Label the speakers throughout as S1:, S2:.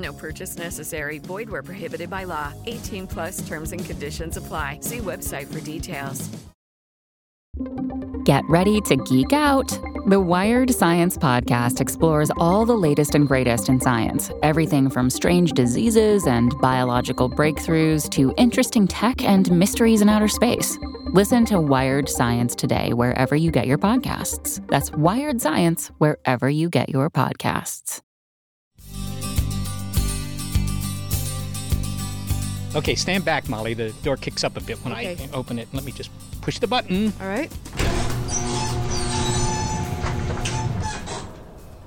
S1: No purchase necessary. Void where prohibited by law. 18 plus terms and conditions apply. See website for details.
S2: Get ready to geek out. The Wired Science Podcast explores all the latest and greatest in science everything from strange diseases and biological breakthroughs to interesting tech and mysteries in outer space. Listen to Wired Science today, wherever you get your podcasts. That's Wired Science, wherever you get your podcasts.
S3: Okay, stand back, Molly. The door kicks up a bit when
S4: Okay.
S3: I open it. Let me just push the button.
S4: All right.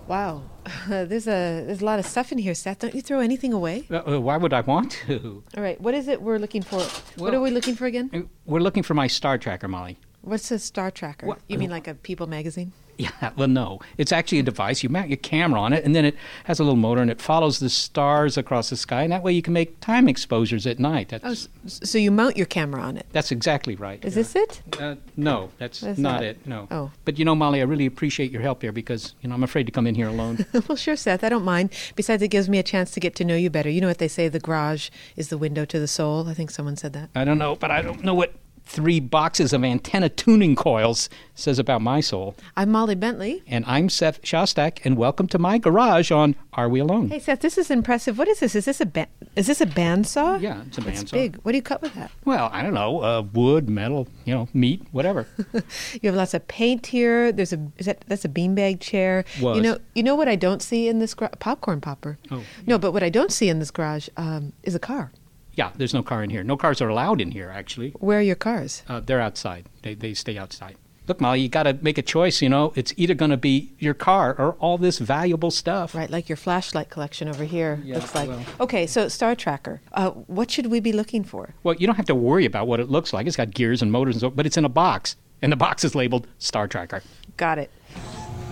S4: Wow. there's a there's a lot of stuff in here, Seth. Don't you throw anything away?
S3: Uh, uh, why would I want to?
S4: All right. What is it we're looking for? what are we looking for again?
S3: Uh, We're looking for my Star Tracker, Molly.
S4: What's a Star Tracker?
S3: What-
S4: You mean like a People magazine?
S3: Yeah, well, no. It's actually a device. You mount your camera on it, and then it has a little motor, and it follows the stars across the sky, and that way you can make time exposures at night. That's,
S4: Oh, so you mount your camera on it.
S3: that's exactly right.
S4: Is this it?
S3: Uh, no, that's,
S4: That's
S3: not
S4: not-
S3: it. No.
S4: Oh.
S3: But you know, Molly, I really appreciate your help here because you know I'm afraid to come in here alone.
S4: well, sure, Seth. I don't mind. Besides, it gives me a chance to get to know you better. You know what they say: the garage is the window to the soul. I think someone said that.
S3: I don't know, but I don't know what three boxes of antenna tuning coils says about my soul.
S4: I'm Molly Bentley.
S3: And I'm Seth Shostak, and welcome to my garage on Are We Alone?
S4: Hey, Seth. This is impressive. What is this? Is this a ba- is this a bandsaw?
S3: Yeah, it's a bandsaw.
S4: It's big. What do you cut with that?
S3: Well, I don't know, uh, wood, metal, you know, meat, whatever.
S4: You have lots of paint here. There's a is that that's a beanbag chair.
S3: Was.
S4: You know you know what I don't see in this garage? Popcorn popper.
S3: Oh,
S4: No, but what I don't see in this garage um, is a car.
S3: Yeah, there's no car in here. No cars are allowed in here, actually.
S4: Where are your cars?
S3: Uh, they're outside. They, they stay outside. Look, Molly, you got to make a choice. You know, it's either going to be your car or all this valuable stuff.
S4: Right, like your flashlight collection over here.
S3: Yeah,
S4: looks like.
S3: well-
S4: Okay, so Star Tracker. Uh, what should we be looking for?
S3: Well, you don't have to worry about what it looks like. It's got gears and motors, and so, but it's in a box, and the box is labeled Star Tracker.
S4: Got it.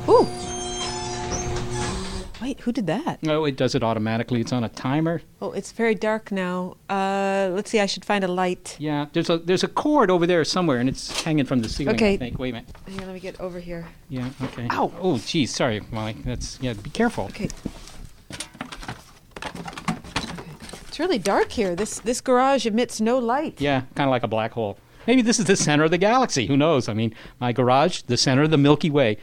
S4: Ooh. Wait, who did that?
S3: No, it does it automatically. It's on a timer.
S4: Oh, it's very dark now. Uh, let's see. I should find a light.
S3: Yeah, there's a there's a cord over there somewhere, and it's hanging from the ceiling.
S4: Okay.
S3: I think. Wait a minute.
S4: On, let me get over here.
S3: Yeah. Okay.
S4: Ow.
S3: Oh, geez. Sorry, Molly. That's yeah. Be careful.
S4: Okay. It's really dark here. This this garage emits no light.
S3: Yeah, kind of like a black hole. Maybe this is the center of the galaxy. Who knows? I mean, my garage, the center of the Milky Way.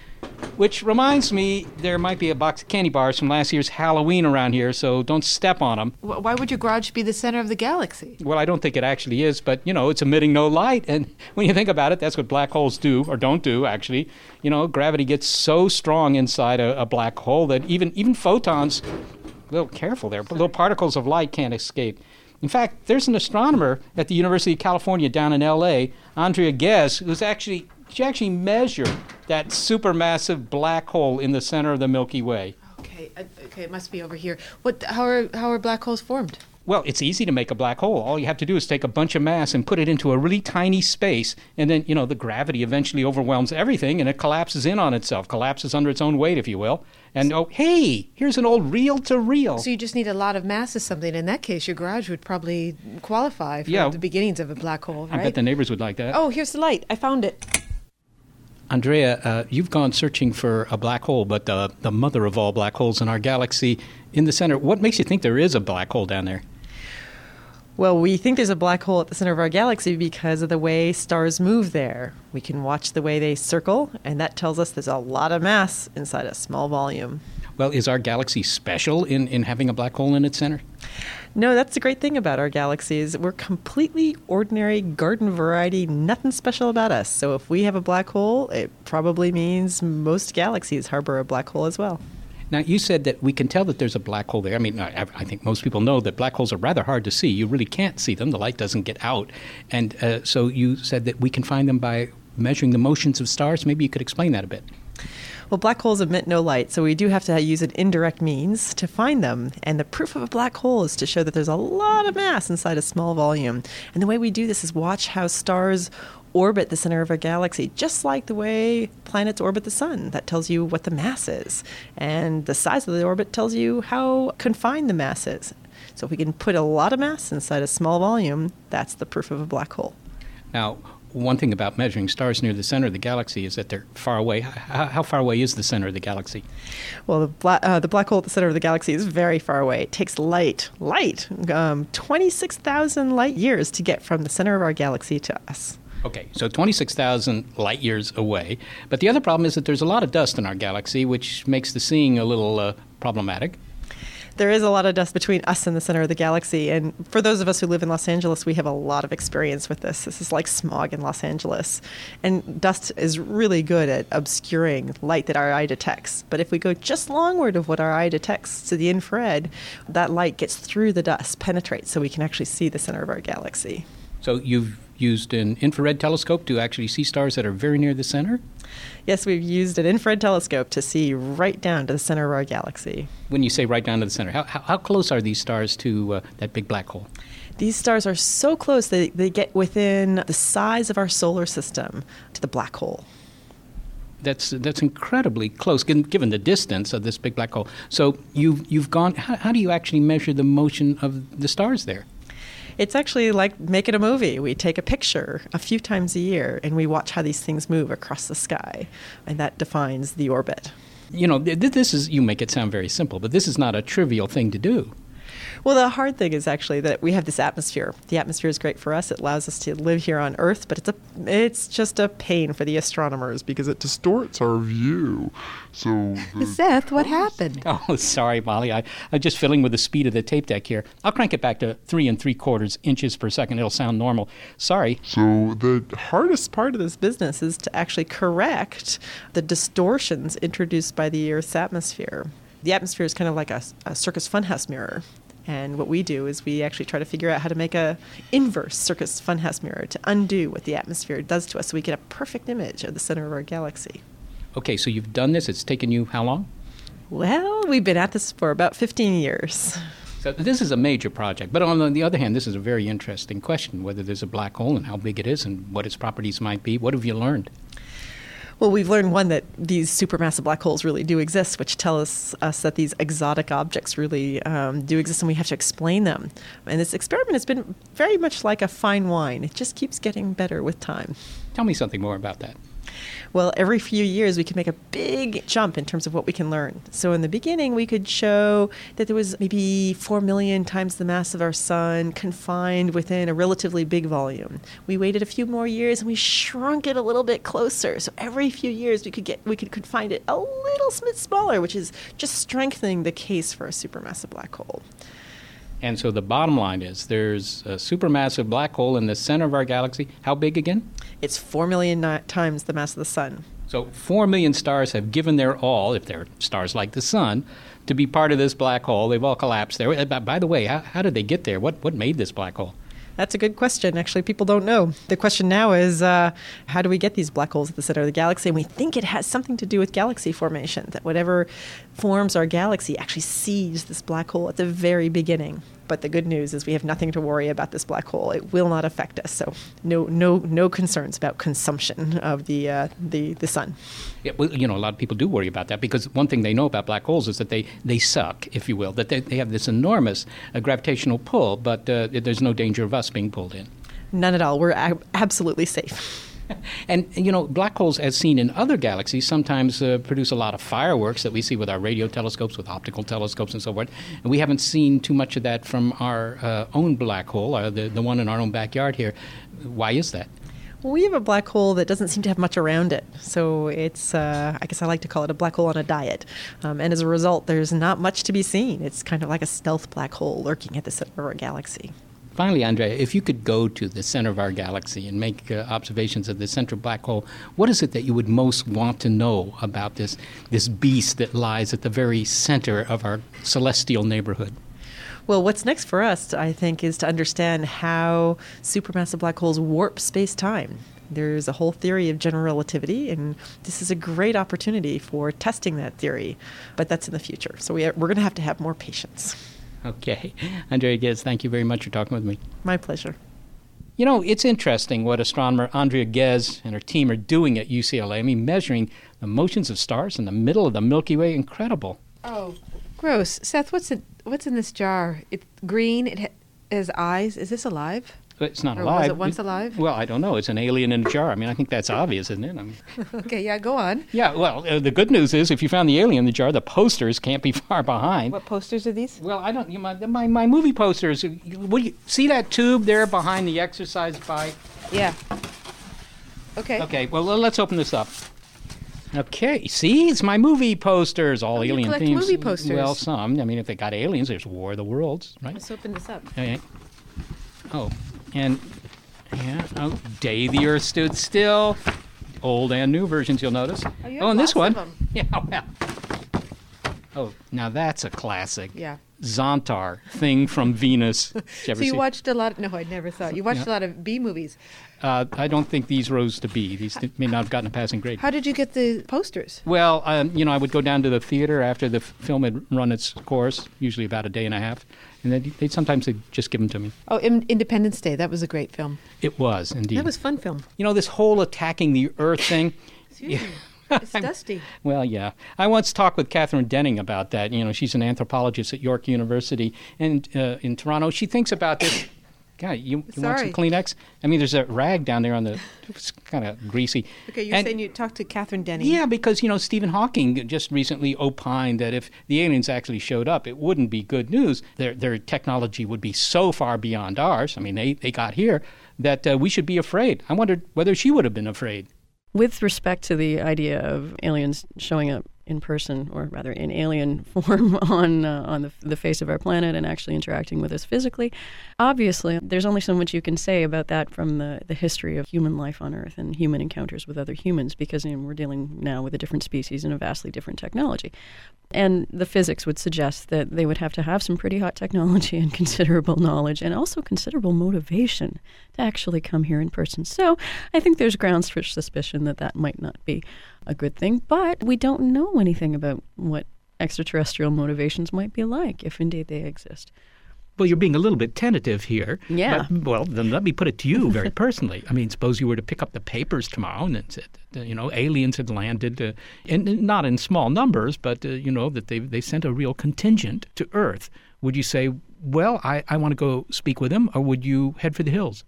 S3: Which reminds me, there might be a box of candy bars from last year's Halloween around here, so don't step on them.
S4: Why would your garage be the center of the galaxy?
S3: Well, I don't think it actually is, but you know, it's emitting no light. And when you think about it, that's what black holes do, or don't do, actually. You know, gravity gets so strong inside a, a black hole that even even photons, a little careful there, but little particles of light can't escape. In fact, there's an astronomer at the University of California down in L.A., Andrea Ghez, who's actually she actually measured that supermassive black hole in the center of the Milky Way.
S4: Okay, uh, okay, it must be over here. What? How are how are black holes formed?
S3: Well, it's easy to make a black hole. All you have to do is take a bunch of mass and put it into a really tiny space, and then, you know, the gravity eventually overwhelms everything and it collapses in on itself, collapses under its own weight, if you will. And oh, hey, here's an old reel to reel.
S4: So you just need a lot of mass or something. In that case, your garage would probably qualify for
S3: Yeah.
S4: the beginnings of a black hole,
S3: I bet the neighbors would like that.
S4: oh, here's the light. I found it.
S3: Andrea, uh, you've gone searching for a black hole, but uh, the mother of all black holes in our galaxy in the center. What makes you think there is a black hole down there?
S5: Well, we think there's a black hole at the center of our galaxy because of the way stars move there. We can watch the way they circle, and that tells us there's a lot of mass inside a small volume.
S3: Well, is our galaxy special in, in having a black hole in its center?
S5: No, that's the great thing about our galaxies. We're completely ordinary garden variety, nothing special about us. So if we have a black hole, it probably means most galaxies harbor a black hole as well.
S3: Now, you said that we can tell that there's a black hole there. I mean, I, I think most people know that black holes are rather hard to see. You really can't see them, the light doesn't get out. And uh, so you said that we can find them by measuring the motions of stars. Maybe you could explain that a bit.
S5: Well, black holes emit no light, so we do have to use an indirect means to find them. And the proof of a black hole is to show that there's a lot of mass inside a small volume. And the way we do this is watch how stars orbit the center of our galaxy, just like the way planets orbit the sun. That tells you what the mass is. And the size of the orbit tells you how confined the mass is. So if we can put a lot of mass inside a small volume, that's the proof of a black hole.
S3: Now, one thing about measuring stars near the center of the galaxy is that they're far away. How, how far away is the center of the galaxy?
S5: Well, the, bla- uh, the black hole at the center of the galaxy is very far away. It takes light, light, um, 26,000 light years to get from the center of our galaxy to us.
S3: Okay, so 26,000 light years away. But the other problem is that there's a lot of dust in our galaxy, which makes the seeing a little uh, problematic
S5: there is a lot of dust between us and the center of the galaxy. And for those of us who live in Los Angeles, we have a lot of experience with this. This is like smog in Los Angeles. And dust is really good at obscuring light that our eye detects. But if we go just longward of what our eye detects to the infrared, that light gets through the dust, penetrates, so we can actually see the center of our galaxy.
S3: So you've used an infrared telescope to actually see stars that are very near the center?
S5: Yes, we've used an infrared telescope to see right down to the center of our galaxy.
S3: When you say right down to the center, how, how, close are these stars to uh, that big black hole?
S5: These stars are so close that they get within the size of our solar system to the black hole.
S3: That's that's incredibly close, given the distance of this big black hole. So you've you've gone. How, how do you actually measure the motion of the stars there?
S5: It's actually like making a movie. We take a picture a few times a year and we watch how these things move across the sky, and that defines the orbit.
S3: You know, this is, you make it sound very simple, but this is not a trivial thing to do.
S5: Well, the hard thing is actually that we have this atmosphere. The atmosphere is great for us. It allows us to live here on Earth, but it's a it's just a pain for the astronomers because it distorts our view.
S4: So Seth, what happened?
S3: Oh, sorry, Molly. I, I'm just fiddling with the speed of the tape deck here. I'll crank it back to three and three quarters inches per second. It'll sound normal. Sorry.
S5: So the hardest part of this business is to actually correct the distortions introduced by the Earth's atmosphere. The atmosphere is kind of like a, a circus funhouse mirror. And what we do is we actually try to figure out how to make a inverse circus funhouse mirror to undo what the atmosphere does to us so we get a perfect image of the center of our galaxy.
S3: Okay, so you've done this. It's taken you how long?
S5: Well, we've been at this for about 15 years.
S3: So this is a major project, but on the other hand, this is a very interesting question: whether there's a black hole and how big it is, and what its properties might be. What have you learned?
S5: Well, we've learned one that these supermassive black holes really do exist, which tell us, us that these exotic objects really um, do exist, and we have to explain them. And this experiment has been very much like a fine wine; it just keeps getting better with time.
S3: Tell me something more about that.
S5: Well, every few years we can make a big jump in terms of what we can learn. So in the beginning, we could show that there was maybe 4 million times the mass of our sun confined within a relatively big volume. We waited a few more years and we shrunk it a little bit closer. So every few years we could get we could, confine it a little bit smaller, which is just strengthening the case for a supermassive black hole.
S3: And so the bottom line is there's a supermassive black hole in the center of our galaxy. How big again?
S5: It's 4 million times the mass of the sun.
S3: So 4 million stars have given their all, if they're stars like the sun, to be part of this black hole. They've all collapsed there. By the way, how, how did they get there? What, what made this black hole?
S5: That's a good question. Actually, people don't know. The question now is uh, how do we get these black holes at the center of the galaxy? And we think it has something to do with galaxy formation, that whatever forms our galaxy actually seeds this black hole at the very beginning. But the good news is we have nothing to worry about this black hole. It will not affect us. So no, no, no concerns about consumption of the uh, the the sun.
S3: Yeah, well, you know, a lot of people do worry about that because one thing they know about black holes is that they they suck, if you will, that they, they have this enormous uh, gravitational pull, but uh, there's no danger of us being pulled in.
S5: None at all. We're ab- absolutely safe.
S3: and you know, black holes, as seen in other galaxies, sometimes uh, produce a lot of fireworks that we see with our radio telescopes, with optical telescopes, and so forth. And we haven't seen too much of that from our uh, own black hole, uh, the the one in our own backyard here. Why is that?
S5: Well, we have a black hole that doesn't seem to have much around it. So it's, uh, I guess I like to call it a black hole on a diet. Um, and as a result, there's not much to be seen. It's kind of like a stealth black hole lurking at the center of our galaxy.
S3: Finally, Andrea, if you could go to the center of our galaxy and make uh, observations of the central black hole, what is it that you would most want to know about this, this beast that lies at the very center of our celestial neighborhood?
S5: Well, what's next for us, I think, is to understand how supermassive black holes warp space time. There's a whole theory of general relativity, and this is a great opportunity for testing that theory. But that's in the future. So we are, we're going to have to have more patience.
S3: Okay. Andrea Ghez, thank you very much for talking with me.
S5: My pleasure.
S3: You know, it's interesting what astronomer Andrea Ghez and her team are doing at UCLA. I mean, measuring the motions of stars in the middle of the Milky Way. Incredible.
S4: Oh, gross. Seth, what's in, what's in this jar? It's green. It ha- has eyes. Is this alive?
S3: But It's not
S4: Or was
S3: alive.
S4: it once alive?
S3: Well, I don't know. It's an alien in a jar. I mean, I think that's obvious, isn't it? I mean,
S4: okay, yeah, go on.
S3: yeah, well, uh, the good news is if you found the alien in the jar, the posters can't be far behind.
S4: What posters are these?
S3: Well, I don't. You know, my, my my movie posters. uh, you- What do you see that tube there behind the exercise bike?
S4: Yeah. Okay.
S3: Okay. Well, let's open this up. Okay. See, it's my movie posters. All
S4: Oh, you
S3: alien
S4: collect
S3: themes.
S4: movie posters.
S3: Well, some. I mean, if they got aliens, there's War of the Worlds, right?
S4: Let's open this up.
S3: Okay. Oh, and yeah. Oh, Day the Earth Stood Still. Old and new versions, you'll notice.
S4: Oh, you have
S3: and this
S4: lots
S3: one.
S4: of 'em.
S3: Yeah. Well. Oh, now that's a classic.
S4: Yeah.
S3: Zontar, Thing from Venus. Did you ever
S4: So you
S3: see-
S4: watched a lot. no, I never saw it. You watched a lot of B movies.
S3: Uh, I don't think these rose to B. These may not have gotten a passing grade.
S4: How did you get the posters?
S3: Well, um, you know, I would go down to the theater after the f- film had run its course, usually about a day and a half, and then they'd sometimes they'd just give them to me.
S4: Oh, In- Independence Day. That was a great film.
S3: It was indeed.
S4: That was a fun film.
S3: you know, this whole attacking the Earth thing.
S4: Excuse me. It's dusty.
S3: Well, yeah. I once talked with Kathryn Denning about that. You know, she's an anthropologist at York University and uh, in Toronto. She thinks about this. God, you, you want some Kleenex? I mean, there's a rag down there on the. It's kind of greasy.
S4: Okay, you're
S3: And-
S4: saying you talked to Kathryn Denning.
S3: Yeah, because you know Stephen Hawking just recently opined that if the aliens actually showed up, it wouldn't be good news. Their their technology would be so far beyond ours. I mean, they they got here that uh, we should be afraid. I wondered whether she would have been afraid.
S6: With respect to the idea of aliens showing up in person, or rather in alien form, on uh, on the, the face of our planet and actually interacting with us physically, obviously there's only so much you can say about that from the, the history of human life on Earth and human encounters with other humans, because you know, we're dealing now with a different species and a vastly different technology. And the physics would suggest that they would have to have some pretty hot technology and considerable knowledge and also considerable motivation to actually come here in person. So I think there's grounds for suspicion that that might not be a good thing. But we don't know anything about what extraterrestrial motivations might be like, if indeed they exist.
S3: Well, you're being a little bit tentative here.
S6: Yeah.
S3: But, well, then let me put it to you very personally. I mean, suppose you were to pick up the papers tomorrow and it said, you know, aliens had landed, uh, and not in small numbers, but uh, you know that they they sent a real contingent to Earth. Would you say, well, I, I want to go speak with them, or would you head for the hills?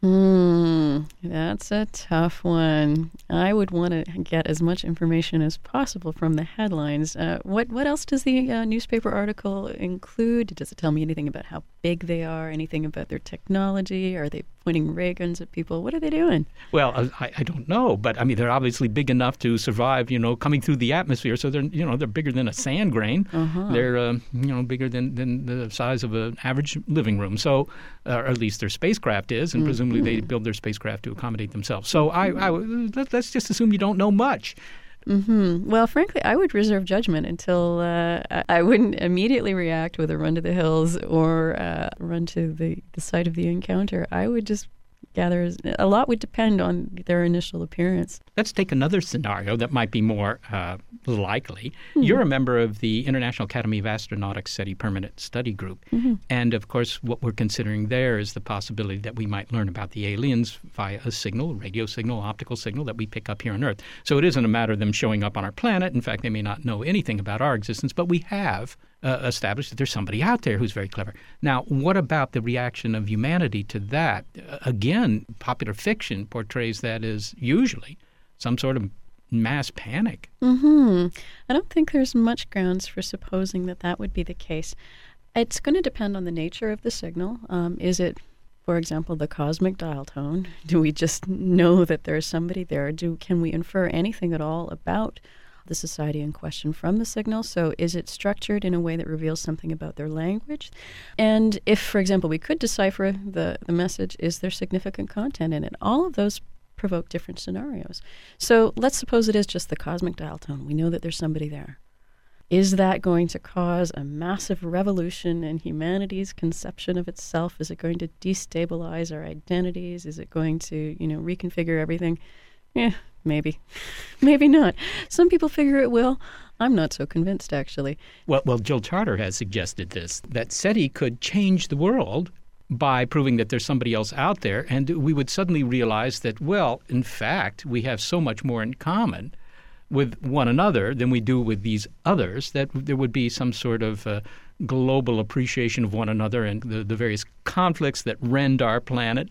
S6: Hmm, that's a tough one. I would want to get as much information as possible from the headlines. Uh, what what else does the uh, newspaper article include? Does it tell me anything about how big they are? Anything about their technology? Are they pointing ray guns at people? What are they doing?
S3: Well, uh, I, I don't know, but I mean, they're obviously big enough to survive, you know, coming through the atmosphere. So they're, you know, they're bigger than a sand grain. They're, uh, you know, bigger than, than the size of an average living room. So, uh, or at least their spacecraft is, and presumably they build their spacecraft to accommodate themselves. So I, I let, let's just assume you don't know much.
S6: Hmm. Well, frankly, I would reserve judgment until uh, I- I wouldn't immediately react with a run to the hills or uh, run to the, the site of the encounter. I would just gather as- a lot would depend on their initial appearance.
S3: Let's take another scenario that might be more uh, likely. You're a member of the International Academy of Astronautics SETI Permanent Study Group. And of course, what we're considering there is the possibility that we might learn about the aliens via a signal, radio signal, optical signal that we pick up here on Earth. So it isn't a matter of them showing up on our planet. In fact, they may not know anything about our existence, but we have uh, established that there's somebody out there who's very clever. Now, what about the reaction of humanity to that? Uh, again, popular fiction portrays that as usually some sort of mass panic.
S6: Hmm. I don't think there's much grounds for supposing that that would be the case. It's going to depend on the nature of the signal. Um, is it, for example, the cosmic dial tone? Do we just know that there's somebody there? Do can we infer anything at all about the society in question from the signal? So is it structured in a way that reveals something about their language? And if, for example, we could decipher the, the message, is there significant content in it? All of those provoke different scenarios. So let's suppose it is just the cosmic dial tone. We know that there's somebody there. Is that going to cause a massive revolution in humanity's conception of itself? Is it going to destabilize our identities? Is it going to, you know, reconfigure everything? Yeah, maybe. maybe not. Some people figure it will. I'm not so convinced, actually.
S3: Well, well, Jill Tarter has suggested this that SETI could change the world by proving that there's somebody else out there, and we would suddenly realize that, well, in fact, we have so much more in common with one another than we do with these others, that there would be some sort of uh, global appreciation of one another and the, the various conflicts that rend our planet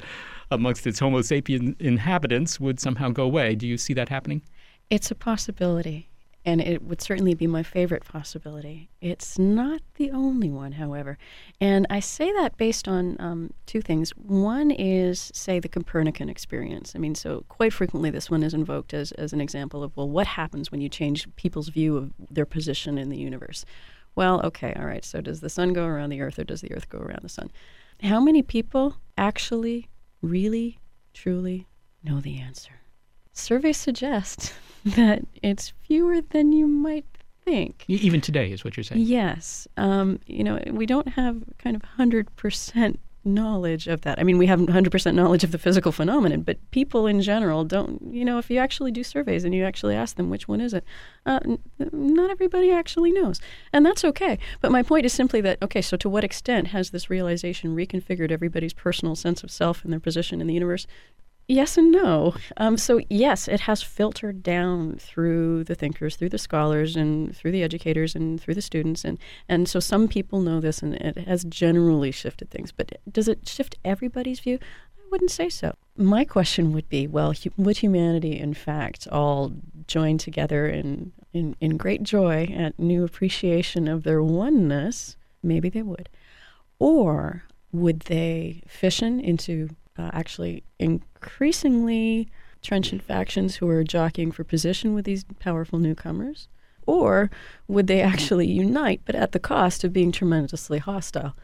S3: amongst its Homo sapien inhabitants would somehow go away. Do you see that happening?
S6: It's a possibility and it would certainly be my favorite possibility. It's not the only one, however. And I say that based on um, two things. One is, say, the Copernican experience. I mean, so quite frequently this one is invoked as, as an example of, well, what happens when you change people's view of their position in the universe? Well, okay, all right, so does the sun go around the earth or does the earth go around the sun? How many people actually, really, truly know the answer? Surveys suggest that it's fewer than you might think.
S3: Even today, is what you're saying.
S6: Yes. Um, you know, we don't have kind of 100% knowledge of that. I mean, we have 100% knowledge of the physical phenomenon, but people in general don't, you know, if you actually do surveys and you actually ask them which one is it, uh, n- not everybody actually knows. And that's okay. But my point is simply that, okay, so to what extent has this realization reconfigured everybody's personal sense of self and their position in the universe? Yes and no. Um, so, yes, it has filtered down through the thinkers, through the scholars, and through the educators, and through the students. And, and so, some people know this, and it has generally shifted things. But does it shift everybody's view? I wouldn't say so. My question would be well, hu- would humanity, in fact, all join together in, in, in great joy at new appreciation of their oneness? Maybe they would. Or would they fission into uh, actually increasingly trenchant factions who are jockeying for position with these powerful newcomers? Or would they actually unite, but at the cost of being tremendously hostile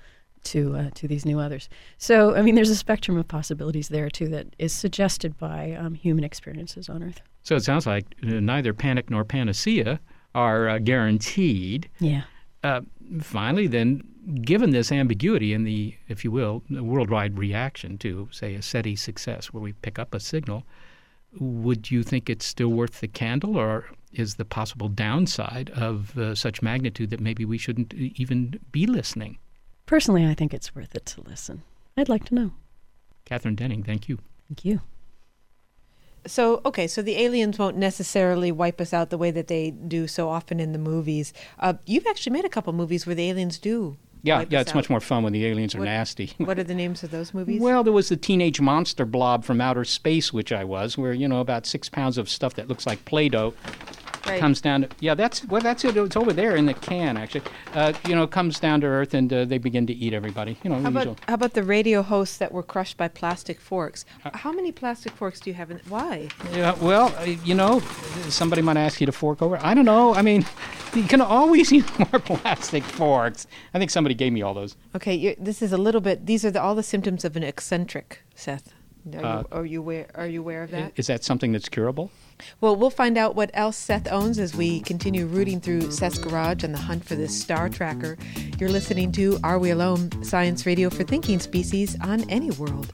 S6: to uh, to these new others? So, I mean, there's a spectrum of possibilities there too that is suggested by um, human experiences on Earth.
S3: So it sounds like uh, neither panic nor panacea are uh, guaranteed.
S6: Yeah.
S3: Uh, finally, then, given this ambiguity in the, if you will, worldwide reaction to, say, a SETI success, where we pick up a signal, would you think it's still worth the candle, or is the possible downside of uh, such magnitude that maybe we shouldn't even be listening?
S6: Personally, I think it's worth it to listen. I'd like to know.
S3: Kathryn Denning, thank you.
S6: Thank you.
S4: So, okay, so the aliens won't necessarily wipe us out the way that they do so often in the movies. Uh, you've actually made a couple movies where the aliens do.
S3: Yeah, yeah, it's
S4: out.
S3: much more fun when the aliens are
S4: What-
S3: nasty.
S4: What are the names of those movies?
S3: Well, there was the teenage monster blob from outer space, which I was, where you know about six pounds of stuff that looks like Play-Doh
S4: Right.
S3: comes down. To, yeah, that's well, that's it. It's over there in the can, actually. Uh, you know, comes down to Earth, and uh, they begin to eat everybody. You know,
S4: How
S3: usual.
S4: about, how about the radio hosts that were crushed by plastic forks?
S3: Uh,
S4: How many plastic forks do you have? In, why?
S3: Yeah, well, uh, you know, somebody might ask you to fork over. I don't know. I mean, you can always use more plastic forks. I think somebody gave me all those.
S4: Okay, you this is a little bit. These are the, all the symptoms of an eccentric, Seth. Are,
S3: Uh,
S4: you, are you aware? Are you aware of that?
S3: Is that something that's curable?
S4: Well, we'll find out what else Seth owns as we continue rooting through Seth's garage and the hunt for this star tracker. You're listening to Are We Alone? Science Radio for Thinking Species on any world.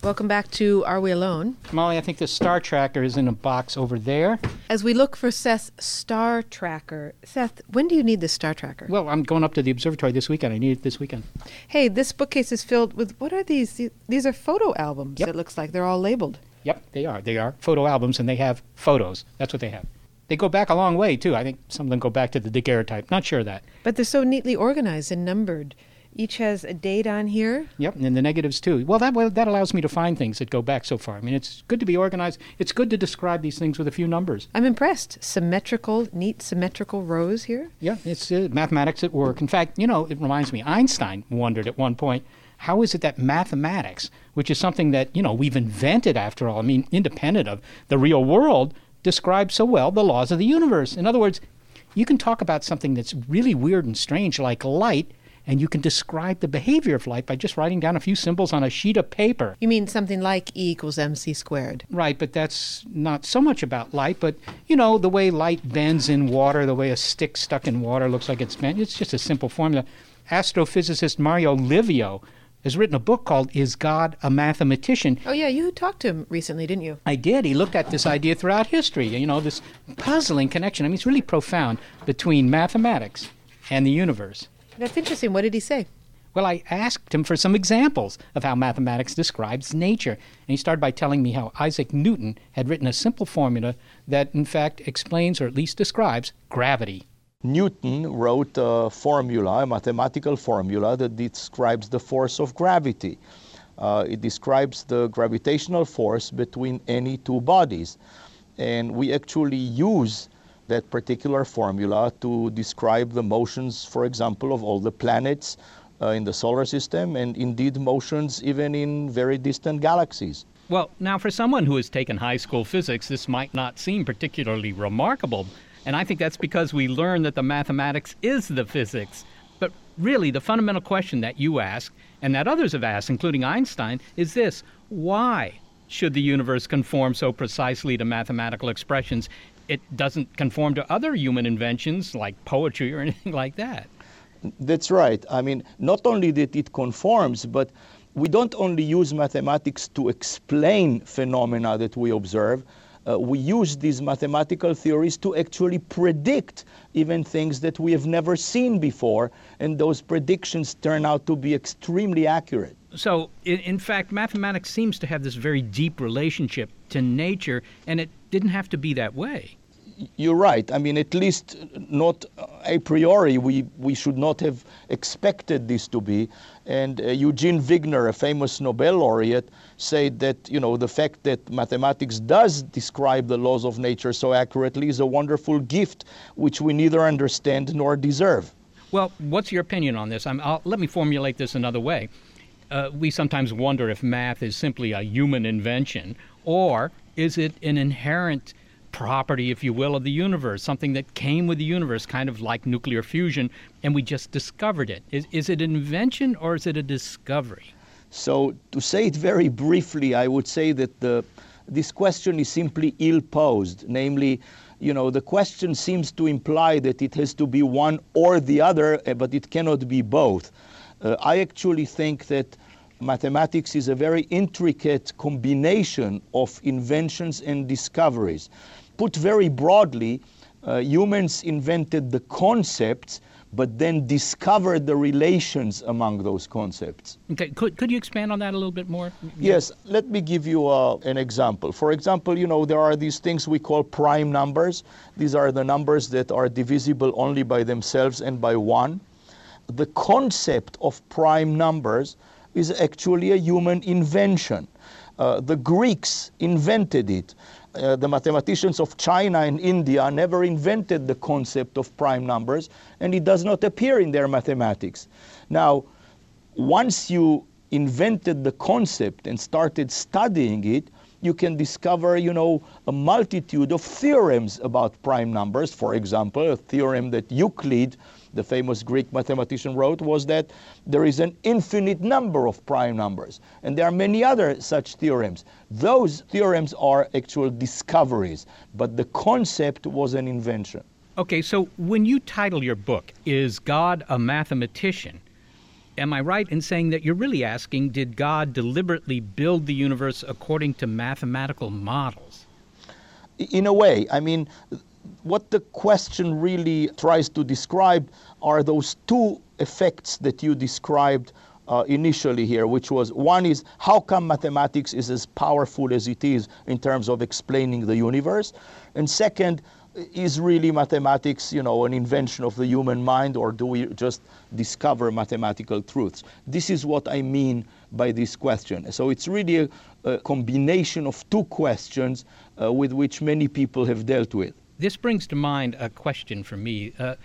S4: Welcome back to Are We Alone?
S3: Molly, I think the star tracker is in a box over there.
S4: As we look for Seth's star tracker, Seth, when do you need this star tracker?
S3: Well, I'm going up to the observatory this weekend. I need it this weekend.
S4: Hey, this bookcase is filled with what are these? These are photo albums.
S3: Yep.
S4: It looks like they're all labeled.
S3: Yep, they are. They are photo albums, and they have photos. That's what they have. They go back a long way, too. I think some of them go back to the daguerreotype. Not sure of that.
S4: But they're so neatly organized and numbered. Each has a date on here.
S3: Yep, and the negatives too. Well, that way, that allows me to find things that go back so far. I mean, it's good to be organized. It's good to describe these things with a few numbers.
S4: I'm impressed. Symmetrical, neat symmetrical rows here.
S3: Yeah, it's uh, mathematics at work. In fact, you know, it reminds me. Einstein wondered at one point, how is it that mathematics, which is something that you know we've invented after all, I mean, independent of the real world, describes so well the laws of the universe? In other words, you can talk about something that's really weird and strange, like light and you can describe the behavior of light by just writing down a few symbols on a sheet of paper.
S4: You mean something like E equals mc squared?
S3: Right, but that's not so much about light, but you know, the way light bends in water, the way a stick stuck in water looks like it's bent. It's just a simple formula. Astrophysicist Mario Livio has written a book called Is God a Mathematician?
S4: Oh, yeah, you talked to him recently, didn't you?
S3: I did. He looked at this idea throughout history, you know, this puzzling connection. I mean, it's really profound between mathematics and the universe.
S4: That's interesting. What did he say?
S3: Well, I asked him for some examples of how mathematics describes nature. And he started by telling me how Isaac Newton had written a simple formula that, in fact, explains or at least describes gravity.
S7: Newton wrote a formula, a mathematical formula, that describes the force of gravity. Uh, it describes the gravitational force between any two bodies. And we actually use that particular formula to describe the motions, for example, of all the planets uh, in the solar system and indeed motions even in very distant galaxies.
S3: Well, now, for someone who has taken high school physics, this might not seem particularly remarkable. And I think that's because we learn that the mathematics is the physics. But really, the fundamental question that you ask, and that others have asked, including Einstein, is this why should the universe conform so precisely to mathematical expressions it doesn't conform to other human inventions like poetry or anything like that.
S7: That's right. I mean, not only that it conforms, but we don't only use mathematics to explain phenomena that we observe. Uh, we use these mathematical theories to actually predict even things that we have never seen before, and those predictions turn out to be extremely accurate.
S3: So, in, in, fact, mathematics seems to have this very deep relationship to nature, and it didn't have to be that way
S7: you're right. I mean, at least not a priori, we, we should not have expected this to be. And uh, Eugene Wigner, a famous Nobel laureate, said that, you know, the fact that mathematics does describe the laws of nature so accurately is a wonderful gift which we neither understand nor deserve.
S3: Well, what's your opinion on this? let me formulate this another way. Uh, we sometimes wonder if math is simply a human invention or is it an inherent property, if you will, of the universe, something that came with the universe, kind of like nuclear fusion, and we just discovered it. Is, is it an invention or is it a discovery?
S7: So, to say it very briefly, I would say that the, this question is simply ill posed. Namely, you know, the question seems to imply that it has to be one or the other, eh, but it cannot be both. Uh, I actually think that mathematics is a very intricate combination of inventions and discoveries. Put very broadly, uh, humans invented the concepts but then discovered the relations among those concepts.
S3: Okay, could, could you expand on that a little bit more?
S7: Yes, let me give you uh, an example. For example, you know, there are these things we call prime numbers. These are the numbers that are divisible only by themselves and by one. The concept of prime numbers is actually a human invention. Uh, the Greeks invented it. Uh, the mathematicians of China and India never invented the concept of prime numbers, and it does not appear in their mathematics. Now, once you invented the concept and started studying it, you can discover, you know, a multitude of theorems about prime numbers. For example, a theorem that Euclid the famous Greek mathematician wrote was that there is an infinite number of prime numbers. And there are many other such theorems. Those theorems are actual discoveries, but the concept was an invention.
S3: Okay, so when you title your book, Is God a Mathematician? Am I right in saying that you're really asking, did God deliberately build the universe according to mathematical models?
S7: In a way. I mean, what the question really tries to describe are those two effects that you described uh, initially here, which was one is how come mathematics is as powerful as it is in terms of explaining the universe? And second, is really mathematics, you know, an invention of the human mind, or do we just discover mathematical truths? This is what I mean by this question. So it's really a, a combination of two questions uh, with which many people have dealt with.
S3: This brings to mind a question for me. Uh,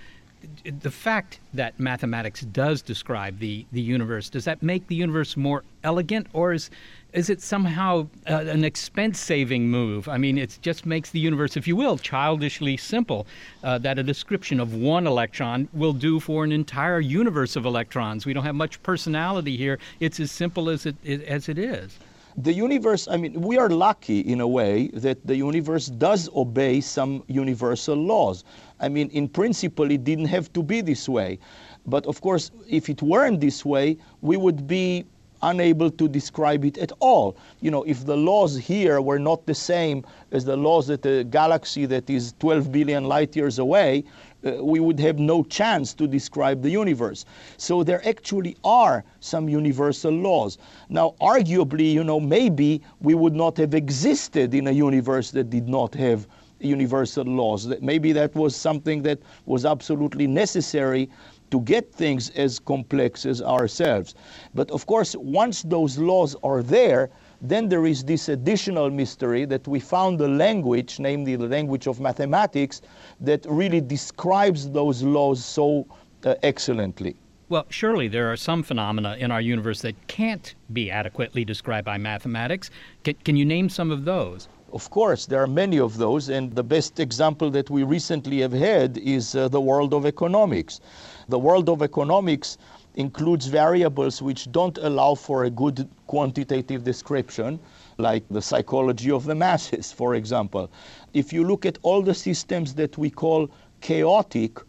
S3: the fact that mathematics does describe the, the universe, does that make the universe more elegant, or is is it somehow uh, an expense saving move? I mean, it just makes the universe, if you will, childishly simple, uh, that a description of one electron will do for an entire universe of electrons. We don't have much personality here. It's as simple as it, as it is.
S7: The universe, I mean, we are lucky in a way that the universe does obey some universal laws. I mean, in principle, it didn't have to be this way. But of course, if it weren't this way, we would be unable to describe it at all. You know, if the laws here were not the same as the laws at a galaxy that is 12 billion light years away, uh, we would have no chance to describe the universe. So there actually are some universal laws. Now, arguably, you know, maybe we would not have existed in a universe that did not have universal laws. That maybe that was something that was absolutely necessary to get things as complex as ourselves. But of course, once those laws are there, then there is this additional mystery that we found a language, namely the language of mathematics, that really describes those laws so uh, excellently.
S3: Well, surely there are some phenomena in our universe that can't be adequately described by mathematics. Can, can you name some of those?
S7: Of course, there are many of those, and the best example that we recently have had is uh, the world of economics. The world of economics includes variables which don't allow for a good quantitative description, like the psychology of the masses, for example. If you look at all the systems that we call chaotic,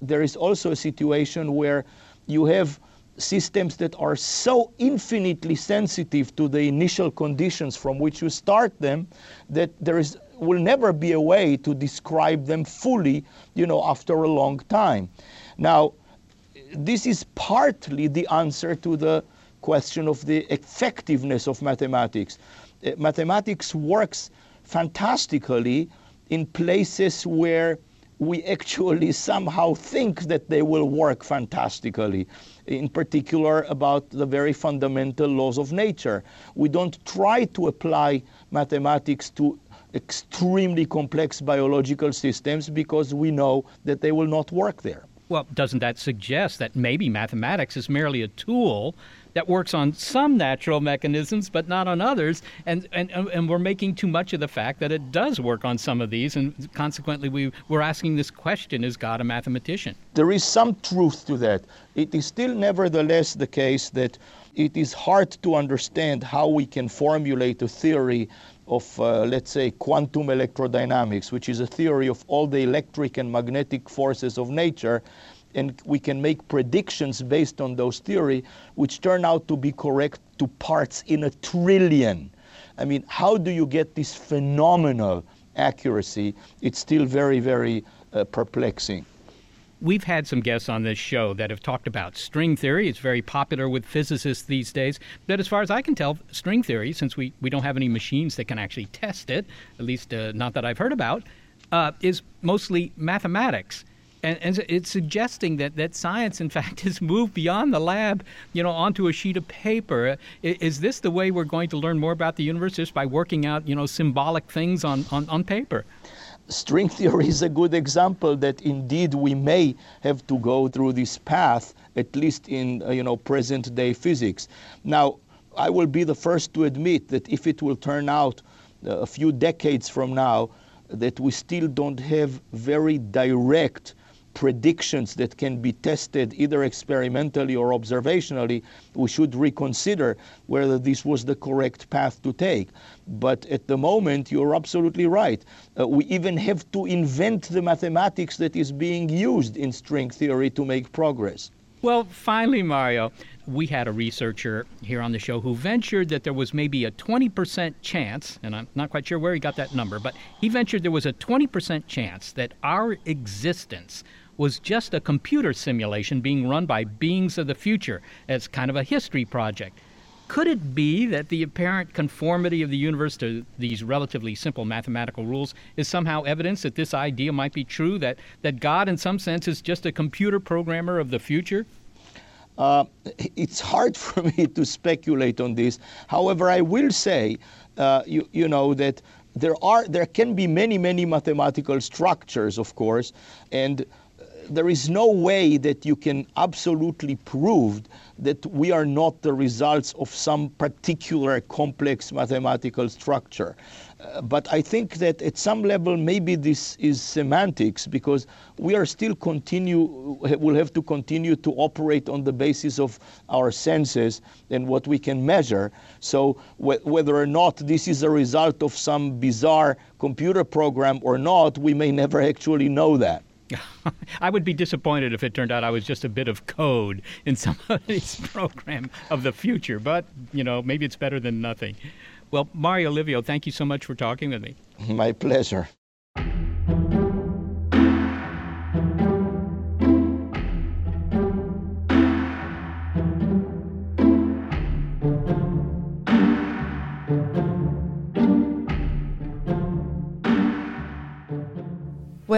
S7: there is also a situation where you have systems that are so infinitely sensitive to the initial conditions from which you start them that there is will never be a way to describe them fully you know after a long time now this is partly the answer to the question of the effectiveness of mathematics uh, mathematics works fantastically in places where we actually somehow think that they will work fantastically, in particular about the very fundamental laws of nature. We don't try to apply mathematics to extremely complex biological systems because we know that they will not work there.
S3: Well, doesn't that suggest that maybe mathematics is merely a tool that works on some natural mechanisms but not on others? And, and, and we're making too much of the fact that it does work on some of these and consequently we, we're asking this question is god a mathematician?
S7: There is some truth to that. It is still nevertheless the case that it is hard to understand how we can formulate a theory of, uh, let's say, quantum electrodynamics, which is a theory of all the electric and magnetic forces of nature, and we can make predictions based on those theory, which turn out to be correct to parts in a trillion. I mean, how do you get this phenomenal accuracy? It's still very, very uh, perplexing.
S3: We've had some guests on this show that have talked about string theory. It's very popular with physicists these days. But as far as I can tell, string theory, since we, we don't have any machines that can actually test it, at least uh, not that I've heard about, uh, is mostly mathematics and, and it's suggesting that, that science, in fact, has moved beyond the lab, you know, onto a sheet of paper. Is, is this the way we're going to learn more about the universe, just by working out, you know, symbolic things on, on, on paper?
S7: String theory is a good example that indeed we may have to go through this path, at least in, uh, you know, present day physics. Now, I will be the first to admit that if it will turn out uh, a few decades from now that we still don't have very direct predictions that can be tested either experimentally or observationally, we should reconsider whether this was the correct path to take. But at the moment, you're absolutely right. Uh, we even have to invent the mathematics that is being used in string theory to make progress.
S3: Well, finally, Mario, we had a researcher here on the show who ventured that there was maybe a 20% chance, and I'm not quite sure where he got that number, but he ventured there was a 20% chance that our existence was just a computer simulation being run by beings of the future as kind of a history project. could it be that the apparent conformity of the universe to these relatively simple mathematical rules is somehow evidence that this idea might be true, that, that God, in some sense, is just a computer programmer of the future?
S7: Uh, it's hard for me to speculate on this. However, I will say, uh, you, you know, that there are there can be many many mathematical structures, of course, and there is no way that you can absolutely prove that we are not the results of some particular complex mathematical structure. Uh, but I think that at some level maybe this is semantics because we are still continue will have to continue to operate on the basis of our senses and what we can measure. So wh- whether or not this is a result of some bizarre computer program or not, we may never actually know that.
S3: I would be disappointed if it turned out I was just a bit of code in somebody's program of the future, but, you know, maybe it's better than nothing. Well, Mario Livio, thank you so much for talking with me.
S7: My pleasure.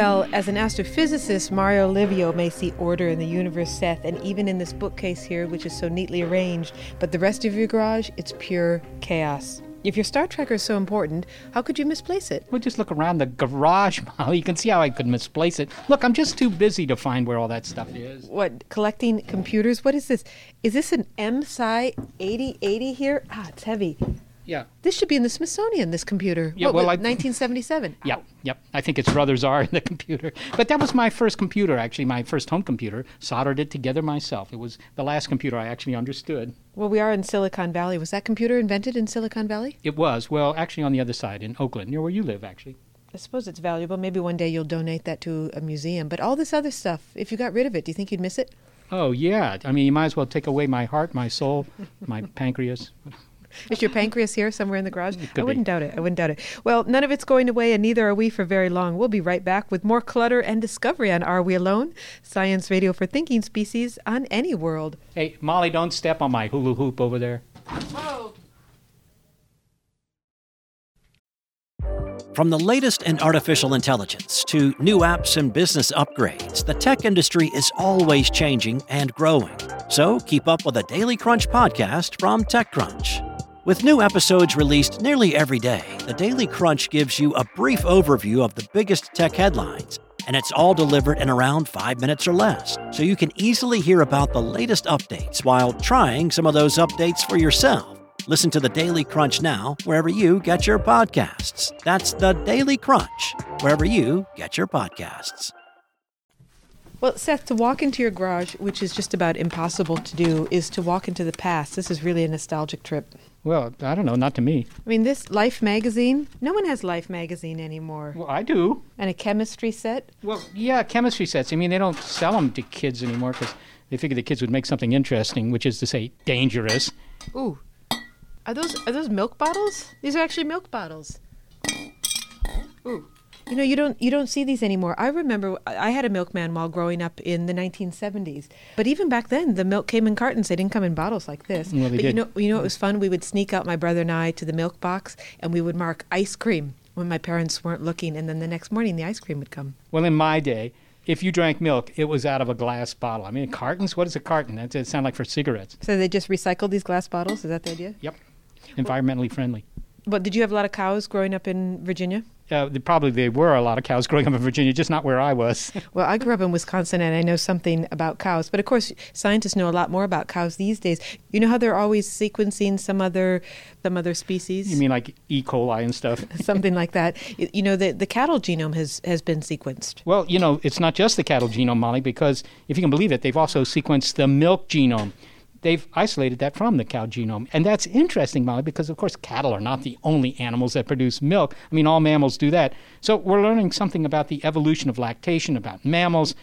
S4: Well, as an astrophysicist, Mario Livio may see order in the universe, Seth, and even in this bookcase here, which is so neatly arranged. But the rest of your garage, it's pure chaos. If your Star Tracker is so important, how could you misplace it?
S3: Well, just look around the garage, Molly. You can see how I could misplace it. Look, I'm just too busy to find where all that stuff is.
S4: What, collecting computers? What is this? Is this an IMSAI 8080 here? Ah, it's heavy.
S3: Yeah.
S4: This should be in the Smithsonian, this computer.
S3: Yeah,
S4: what,
S3: well,
S4: what,
S3: I-
S4: 1977.
S3: Yep, yep. I think its brothers are in the computer. But that was my first computer, actually, my first home computer. Soldered it together myself. It was the last computer I actually understood.
S4: Well, we are in Silicon Valley. Was that computer invented in Silicon Valley?
S3: It was, well, actually on the other side, in Oakland, near where you live, actually.
S4: I suppose it's valuable. Maybe one day you'll donate that to a museum. But all this other stuff, if you got rid of it, do you think you'd miss it?
S3: Oh, yeah. I mean, you might as well take away my heart, my soul, my pancreas.
S4: Is your pancreas here somewhere in the garage? I wouldn't doubt it. I wouldn't doubt it. Well, none of it's going away, and neither are we for very long. We'll be right back with more clutter and discovery on Are We Alone? Science radio for thinking species on any world.
S3: Hey, Molly, don't step on my hula hoop over there.
S8: From the latest in artificial intelligence to new apps and business upgrades, the tech industry is always changing and growing. So keep up with the Daily Crunch podcast from TechCrunch. With new episodes released nearly every day, the Daily Crunch gives you a brief overview of the biggest tech headlines, and it's all delivered in around five minutes or less, so you can easily hear about the latest updates while trying some of those updates for yourself. Listen to the Daily Crunch now, wherever you get your podcasts. That's the Daily Crunch, wherever you get your podcasts.
S4: Well, Seth, to walk into your garage, which is just about impossible to do, is to walk into the past. This is really a nostalgic trip.
S3: Well, I don't know, not to me.
S4: I mean, this Life magazine, no one has Life magazine anymore.
S3: Well, I do.
S4: And a chemistry set.
S3: Well, yeah, chemistry sets. I mean, they don't sell them to kids anymore because they figure the kids would make something interesting, which is to say, dangerous.
S4: Ooh. Are those are those milk bottles? These are actually milk bottles. Ooh. You know, you don't you don't see these anymore. I remember I had a milkman while growing up in the 1970s. But even back then, the milk came in cartons. They didn't come in bottles like this.
S3: Well, they
S4: but you know, you know, it was fun. We would sneak out, my brother and I, to the milk box, and we would mark ice cream when my parents weren't looking. And then the next morning, the ice cream would come.
S3: Well, in my day, if you drank milk, it was out of a glass bottle. I mean, cartons? What is a carton? That it sound like for cigarettes.
S4: So they just recycled these glass bottles. Is that the idea?
S3: Yep. Environmentally friendly.
S4: But did you have a lot of cows growing up in Virginia?
S3: Uh, probably there were a lot of cows growing up in Virginia, just not where I was.
S4: Well, I grew up in Wisconsin and I know something about cows. But of course, scientists know a lot more about cows these days. You know how they're always sequencing some other some other species?
S3: you mean like E. coli and stuff?
S4: something like that. You know, the the cattle genome has has been sequenced.
S3: Well, you know, it's not just the cattle genome, Molly, because if you can believe it, they've also sequenced the milk genome. They've isolated that from the cow genome. And that's interesting, Molly, because of course cattle are not the only animals that produce milk. I mean, all mammals do that. So we're learning something about the evolution of lactation, about mammals.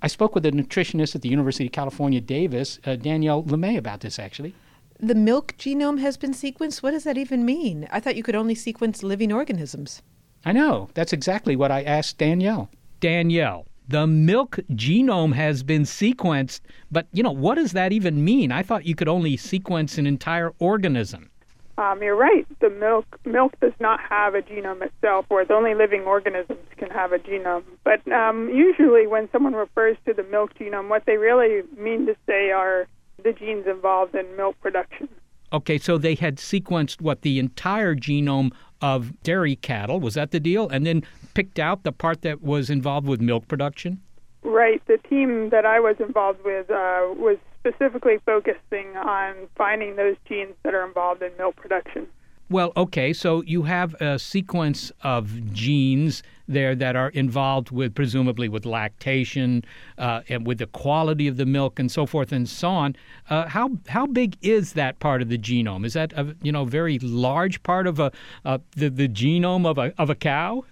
S3: I spoke with a nutritionist at the University of California, Davis, uh, Danielle Lemay, about this actually.
S4: The milk genome has been sequenced. What does that even mean? I thought you could only sequence living organisms.
S3: I know. That's exactly what I asked Danielle. Danielle, the milk genome has been sequenced, but you know, what does that even mean? I thought you could only sequence an entire organism.
S9: Um, you're right. The milk milk does not have a genome itself, whereas only living organisms can have a genome. But um, usually, when someone refers to the milk genome, what they really mean to say are the genes involved in milk production.
S3: Okay, so they had sequenced what the entire genome of dairy cattle was that the deal, and then picked out the part that was involved with milk production.
S9: Right. The team that I was involved with uh, was specifically focusing on finding those genes that are involved in milk production.
S3: Well, okay, so you have a sequence of genes there that are involved with presumably with lactation uh, and with the quality of the milk and so forth and so on. Uh, how how big is that part of the genome? Is that a you know very large part of a uh, the the genome of a of a cow?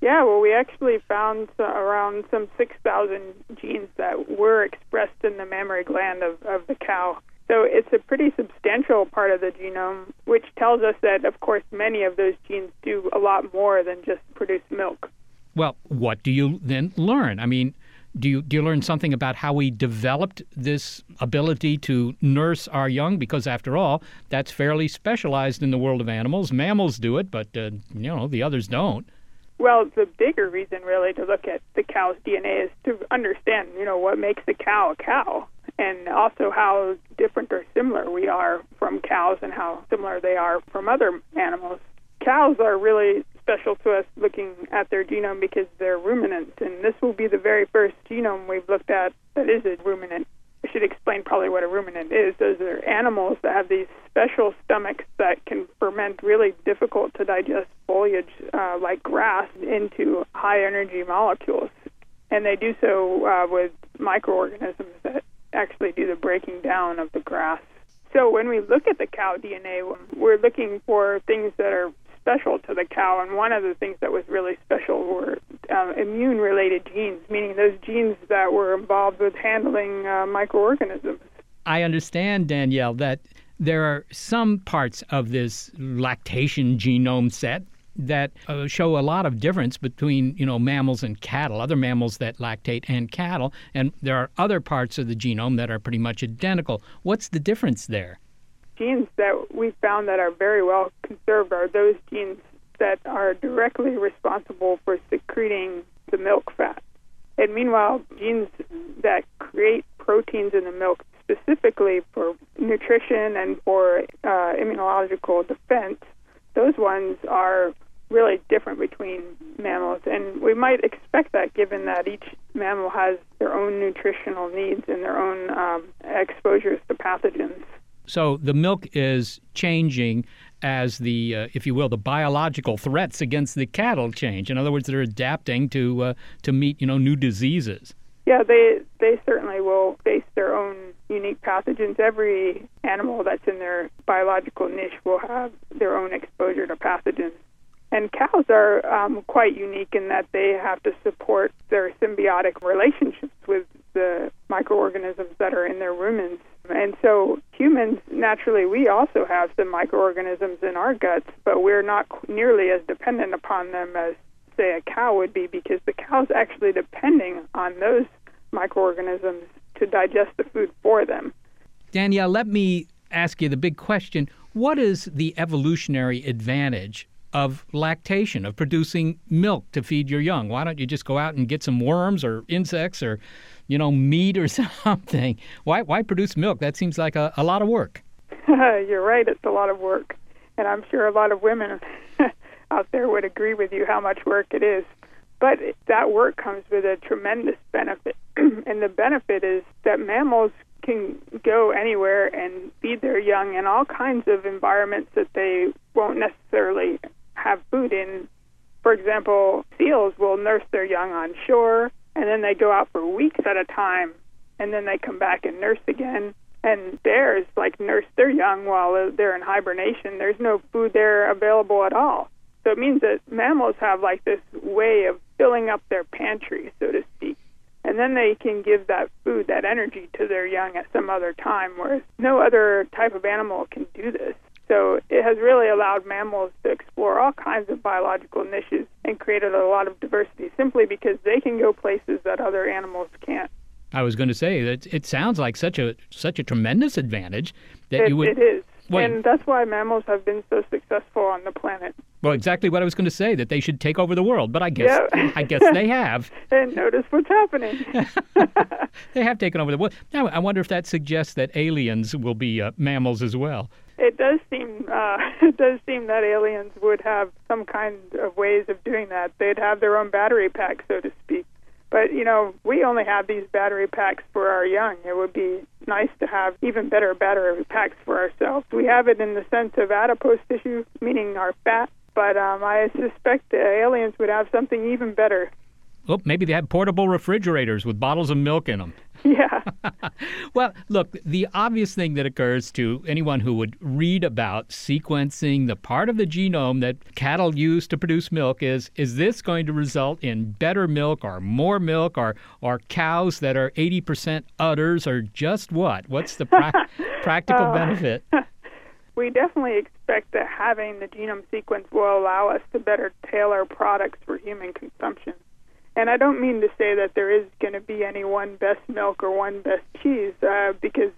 S9: Yeah, well, we actually found around some 6,000 genes that were expressed in the mammary gland of, of the cow. So it's a pretty substantial part of the genome, which tells us that, of course, many of those genes do a lot more than just produce milk.
S3: Well, what do you then learn? I mean, do you do you learn something about how we developed this ability to nurse our young? Because after all, that's fairly specialized in the world of animals. Mammals do it, but uh, you know the others don't.
S9: Well, the bigger reason really to look at the cow's DNA is to understand, you know, what makes the cow a cow and also how different or similar we are from cows and how similar they are from other animals. Cows are really special to us looking at their genome because they're ruminants, and this will be the very first genome we've looked at that is a ruminant. I should explain probably what a ruminant is. Those are animals that have these special stomachs that can ferment really difficult to digest foliage uh, like grass into high energy molecules. And they do so uh, with microorganisms that actually do the breaking down of the grass. So when we look at the cow DNA, we're looking for things that are special to the cow, and one of the things that was really special were uh, immune related genes, meaning those genes that were involved with handling uh, microorganisms.
S3: I understand, Danielle, that there are some parts of this lactation genome set that uh, show a lot of difference between you know mammals and cattle, other mammals that lactate and cattle, and there are other parts of the genome that are pretty much identical. What's the difference there?
S9: Genes that we found that are very well conserved are those genes that are directly responsible for secreting the milk fat. And meanwhile, genes that create proteins in the milk specifically for nutrition and for uh, immunological defense, those ones are really different between mammals. And we might expect that given that each mammal has their own nutritional needs and their own um, exposures to pathogens.
S3: So the milk is changing as the, uh, if you will, the biological threats against the cattle change. In other words, they're adapting to uh, to meet you know new diseases.
S9: Yeah, they they certainly will face their own unique pathogens. Every animal that's in their biological niche will have their own exposure to pathogens. And cows are um, quite unique in that they have to support their symbiotic relationships with the microorganisms that are in their rumens. And so humans, naturally, we also have some microorganisms in our guts, but we're not nearly as dependent upon them as, say, a cow would be because the cow's actually depending on those microorganisms to digest the food for them.
S3: Danielle, let me ask you the big question. What is the evolutionary advantage of lactation, of producing milk to feed your young? Why don't you just go out and get some worms or insects or, you know, meat or something? Why, why produce milk? That seems like a, a lot of work.
S9: You're right, it's a lot of work. And I'm sure a lot of women out there would agree with you how much work it is. But that work comes with a tremendous benefit. and the benefit is that mammals can go anywhere and feed their young in all kinds of environments that they won't necessarily have food in. For example, seals will nurse their young on shore, and then they go out for weeks at a time, and then they come back and nurse again. And bears like nurse their young while they're in hibernation. There's no food there available at all. So it means that mammals have like this way of filling up their pantry, so to speak. And then they can give that food, that energy to their young at some other time, whereas no other type of animal can do this. So it has really allowed mammals to explore all kinds of biological niches and created a lot of diversity simply because they can go places that other animals can't.
S3: I was going to say that it sounds like such a such a tremendous advantage that
S9: It,
S3: you would.
S9: it is.
S3: Well-
S9: and that's why mammals have been so successful on the planet.
S3: Well, exactly what I was going to say that they should take over the world, but I guess
S9: Yeah.
S3: I guess they have.
S9: And notice what's happening.
S3: They have taken over the world. Now, I wonder if that suggests that aliens will be uh, mammals as well.
S9: It does seem uh, it does seem that aliens would have some kind of ways of doing that. They'd have their own battery pack, so to speak. But you know, we only have these battery packs for our young. It would be nice to have even better battery packs for ourselves. We have it in the sense of adipose tissue, meaning our fat. But um, I suspect the aliens would have something even better.
S3: Oh, maybe they have portable refrigerators with bottles of milk in them.
S9: Yeah.
S3: Well, look, the obvious thing that occurs to anyone who would read about sequencing the part of the genome that cattle use to produce milk is is this going to result in better milk or more milk or or cows that are 80% udders or just what? What's the pra- practical
S9: Uh,
S3: benefit?
S9: We definitely expect that having the genome sequence will allow us to better tailor products for human consumption. And I don't mean to say that there is going to be any one best milk or one best cheese, uh, because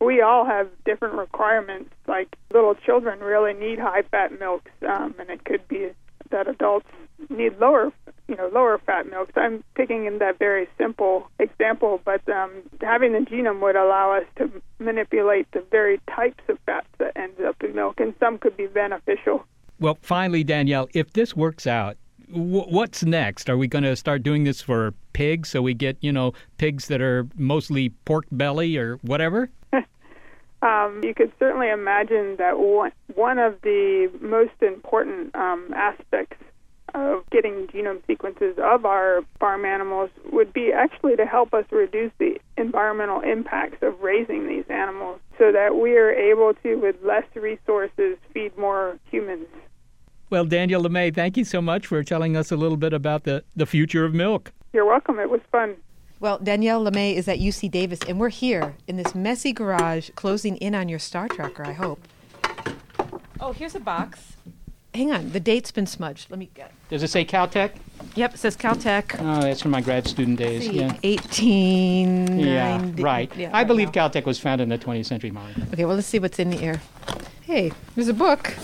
S9: we all have different requirements. Like little children really need high fat milks, um, and it could be that adults need lower, you know, lower fat milks. I'm picking in that very simple example, but um, having the genome would allow us to manipulate the very types of fats that end up in milk, and some could be beneficial.
S3: Well, finally, Danielle, if this works out, what's next? Are we going to start doing this for pigs so we get, you know, pigs that are mostly pork belly or whatever?
S9: Um, you could certainly imagine that one, one of the most important um, aspects of getting genome sequences of our farm animals would be actually to help us reduce the environmental impacts of raising these animals so that we are able to, with less resources, feed more humans.
S3: Well, Danielle Lemay, thank you so much for telling us a little bit about the, the future of milk.
S9: You're welcome. It was fun.
S4: Well, Danielle Lemay is at UC Davis, and we're here in this messy garage closing in on your Star Tracker, I hope. Oh, here's a box. Hang on, the date's been smudged. Let me get
S3: Does it say Caltech?
S4: Yep, it says Caltech.
S3: Oh, that's from my grad student days.
S4: See,
S3: Yeah.
S4: 1890.
S3: Yeah, right.
S4: Yeah,
S3: I
S4: right
S3: believe
S4: now.
S3: Caltech was founded in the 20th century, Molly.
S4: Okay, well, let's see what's in the air. Hey, there's a book.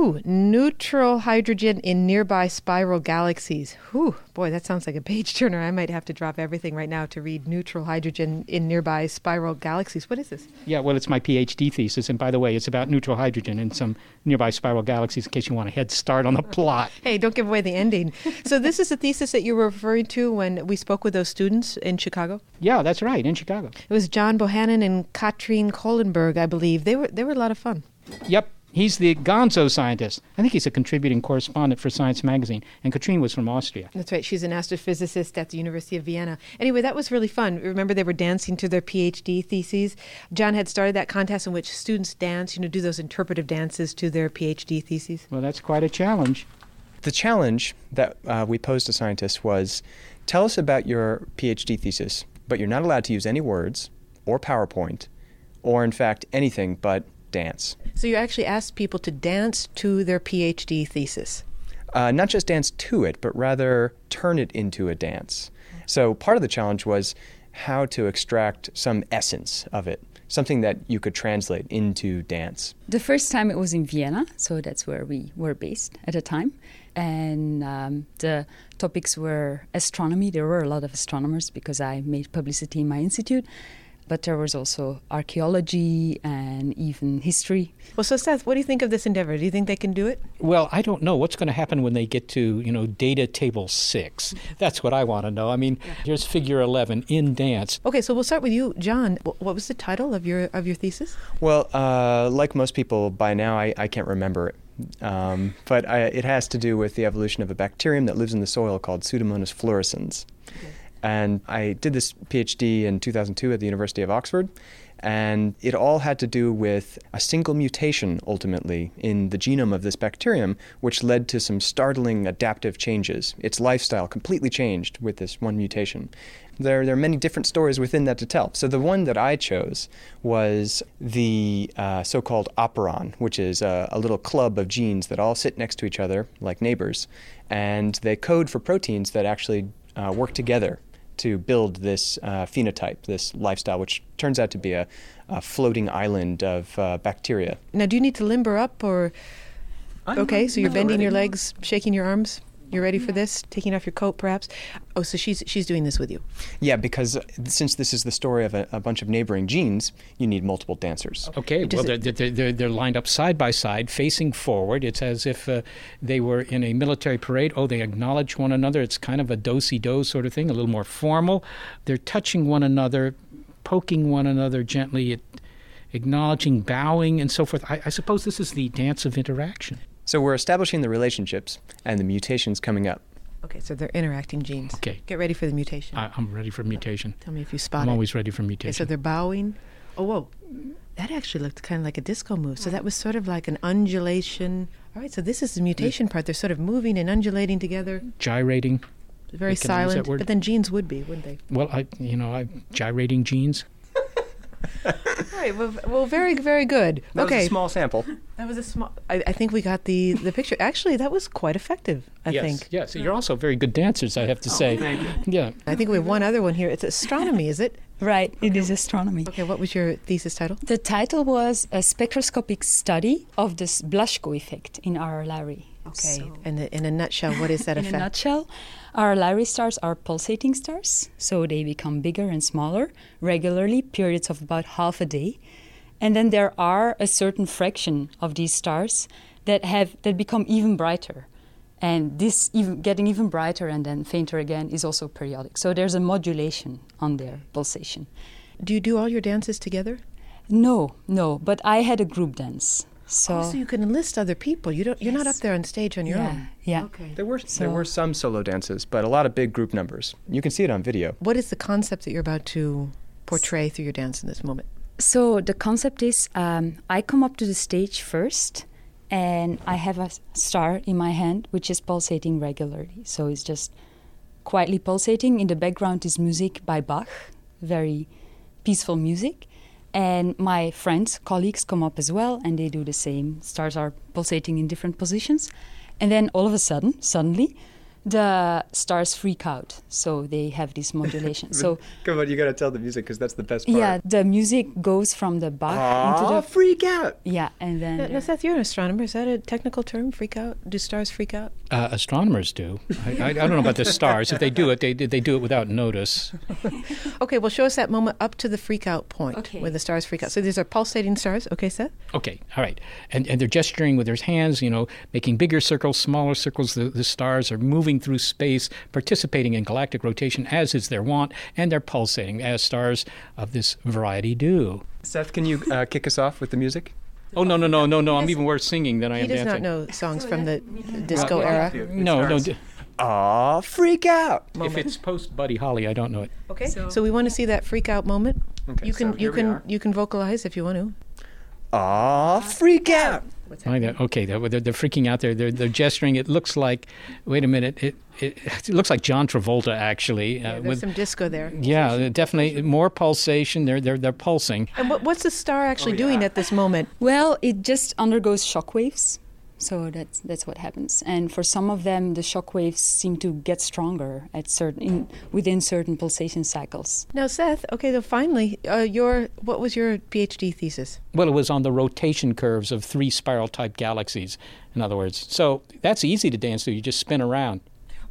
S4: Ooh. Neutral hydrogen in nearby spiral galaxies. Ooh, boy, that sounds like a page turner. I might have to drop everything right now to read neutral hydrogen in nearby spiral galaxies. What is this?
S3: Yeah, well, it's my PhD thesis. And by the way, it's about neutral hydrogen in some nearby spiral galaxies in case you want a head start on the plot.
S4: Hey, don't give away the ending. so, this is a thesis that you were referring to when we spoke with those students in Chicago?
S3: Yeah, that's right, in Chicago.
S4: It was John Bohannon and Katrien Kolenberg, I believe. They were, they were a lot of fun.
S3: Yep, he's the gonzo scientist. I think he's a contributing correspondent for Science Magazine. And Katrien was from Austria.
S4: That's right. She's an astrophysicist at the University of Vienna. Anyway, that was really fun. Remember, they were dancing to their PhD theses. John had started that contest in which students dance, you know, do those interpretive dances to their PhD theses.
S3: Well, that's quite a challenge.
S10: The challenge that uh, we posed to scientists was tell us about your PhD thesis, but you're not allowed to use any words or PowerPoint or, in fact, anything but dance.
S4: So you actually asked people to dance to their PhD thesis.
S10: Uh, not just dance to it, but rather turn it into a dance. So part of the challenge was how to extract some essence of it, something that you could translate into dance.
S11: The first time it was in Vienna, so that's where we were based at the time. And um, the topics were astronomy. There were a lot of astronomers because I made publicity in my institute. But there was also archaeology and even history.
S4: Well, so Seth, what do you think of this endeavor? Do you think they can do it?
S3: Well, I don't know what's going to happen when they get to, you know, data table six. That's what I want to know. I mean, here's figure 11 in dance.
S4: Okay, so we'll start with you, John. What was the title of your of your thesis?
S10: Well, uh, like most people, by now I, I can't remember it. Um, but I, it has to do with the evolution of a bacterium that lives in the soil called Pseudomonas fluorescens. And I did this PhD in 2002 at the University of Oxford. And it all had to do with a single mutation, ultimately, in the genome of this bacterium, which led to some startling adaptive changes. Its lifestyle completely changed with this one mutation. There, there are many different stories within that to tell. So the one that I chose was the uh, so-called operon, which is a, a little club of genes that all sit next to each other like neighbors, and they code for proteins that actually uh, work together to build this uh, phenotype, this lifestyle, which turns out to be a, a floating island of uh, bacteria.
S4: Now, do you need to limber up or? okay, so you're
S10: not
S4: bending your legs, shaking your arms. You're ready for this? Taking off your coat, perhaps. Oh, so she's she's doing this with you.
S10: Yeah, because uh, since this is the story of a, a bunch of neighboring genes, you need multiple dancers.
S3: Okay, well, they're, they're, they're, they're lined up side by side, facing forward. It's as if uh, they were in a military parade. Oh, they acknowledge one another. It's kind of a do si do sort of thing, a little more formal. They're touching one another, poking one another gently, it, acknowledging, bowing, and so forth. I, I suppose this is the dance of interaction.
S10: So we're establishing the relationships and the mutations coming up.
S4: Okay, so they're interacting genes.
S3: Okay.
S4: Get ready for the mutation.
S3: I, I'm ready for mutation.
S4: Tell me if you spot
S3: I'm
S4: it.
S3: always ready for
S4: Okay,
S3: mutation.
S4: so they're bowing. Oh, whoa. That actually looked kind of like a disco move. So oh. that was sort of like an undulation. All right, so this is the mutation part. They're sort of moving and undulating together.
S3: Gyrating.
S4: Very
S3: Can I use that
S4: silent. But then genes would be, wouldn't they?
S3: Well, I, you know, I gyrating genes.
S4: All right. Well, well very, very good.
S10: That
S4: okay.
S10: was a small sample.
S4: That was a small. I, I think we got the the picture. Actually, that was quite effective. I
S3: yes,
S4: think.
S3: Yes, you're also very good dancers, I have to oh, say.
S4: thank
S3: Yeah.
S4: I think we have one other one here. It's astronomy, is it?
S11: Right, it is astronomy.
S4: Okay, what was your thesis title?
S11: The title was a spectroscopic study of the Blazhko effect in RR Lyrae.
S4: Okay, and the, in a nutshell, what is that
S11: in
S4: effect?
S11: a nutshell, RR Lyrae stars are pulsating stars, so they become bigger and smaller regularly, periods of about half a day. And then there are a certain fraction of these stars that have that become even brighter. And this even getting even brighter and then fainter again is also periodic. So there's a modulation on their pulsation.
S4: Do you do all your dances together?
S11: No, no, but I had a group dance. So,
S4: Oh, so you can enlist other people. You don't. You're not up there on stage on your
S11: yeah,
S4: own.
S11: yeah.
S4: Okay.
S10: There were there were some solo dances, but a lot of big group numbers. You can see it on video.
S4: What is the concept that you're about to portray through your dance in this moment?
S11: So the concept is um, I come up to the stage first, and I have a star in my hand which is pulsating regularly. So it's just quietly pulsating. In the background is music by Bach, very peaceful music. And my friends, colleagues come up as well, and they do the same. Stars are pulsating in different positions. And then all of a sudden, suddenly, the stars freak out. So they have this modulation. so
S10: come on, you got to tell the music because that's the best part.
S11: yeah, the music goes from the Bach into
S10: Aw,
S11: the
S10: freak out.
S11: yeah, and then
S4: Now, now, Seth, you're an astronomer. Is that a technical term? Freak out? Do stars freak out?
S3: Uh, astronomers do. I, I, I don't know about the stars. If they do it, they they do it without notice.
S4: Okay, well, show us that moment up to the freak out point
S11: Okay.
S4: where the stars freak out. So these are pulsating stars. Okay, Seth?
S3: Okay, all right. And and they're gesturing with their hands, you know, making bigger circles, smaller circles. The, the stars are moving through space, participating in galactic rotation as is their wont, and they're pulsating as stars of this variety do.
S10: Seth, can you uh, kick us off with the music?
S3: Oh no no no no no! I'm even worse singing than I am dancing.
S4: He
S3: am
S4: does
S3: dancing.
S4: not know songs from the disco era.
S3: No no. d-
S10: Aw, freak out.
S3: If it's post Buddy Holly, I don't know it.
S4: Okay, so, we want to see that freak out moment.
S10: Okay,
S4: you can
S10: so
S4: you
S10: we
S4: can
S10: are.
S4: you can vocalize if you want to.
S10: Aw, freak out.
S3: I know. Okay, they're, they're, they're freaking out. They're, they're they're gesturing. It looks like. Wait a minute. It it, it looks like John Travolta actually.
S4: Yeah,
S3: uh,
S4: there's
S3: with,
S4: some disco there.
S3: yeah, definitely more pulsation. They're they're they're pulsing.
S4: And what, what's the star actually
S10: Oh,
S4: doing at this moment?
S11: well, it just undergoes shock waves. So that's that's what happens. And for some of them, the shock waves seem to get stronger at certain in, within certain pulsation cycles.
S4: Now, Seth. Okay, so finally, uh, your what was your PhD thesis?
S3: Well, it was on the rotation curves of three spiral type galaxies. In other words, so that's easy to dance to. You just spin around.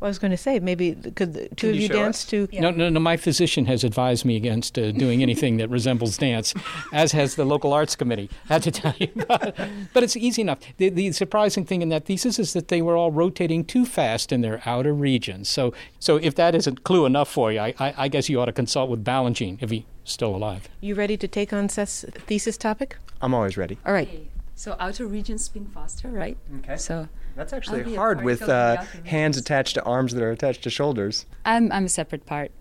S4: Well, I was going to say maybe could the two of
S10: you
S4: you dance
S10: us?
S4: to?
S3: No, no, no. My physician has advised me against uh, doing anything that resembles dance, as has the local arts committee. I had to tell you, but, but it's easy enough. The, the surprising thing in that thesis is that they were all rotating too fast in their outer regions. So, so if that isn't clue enough for you, I, I, I guess you ought to consult with Balanchine if he's still alive.
S4: You ready to take on Seth's thesis topic?
S10: I'm always ready.
S4: All right.
S11: So outer regions spin faster, right?
S10: Okay.
S11: So
S10: That's actually
S11: be
S10: hard with uh, hands attached to arms that are attached to shoulders.
S11: I'm I'm a separate part.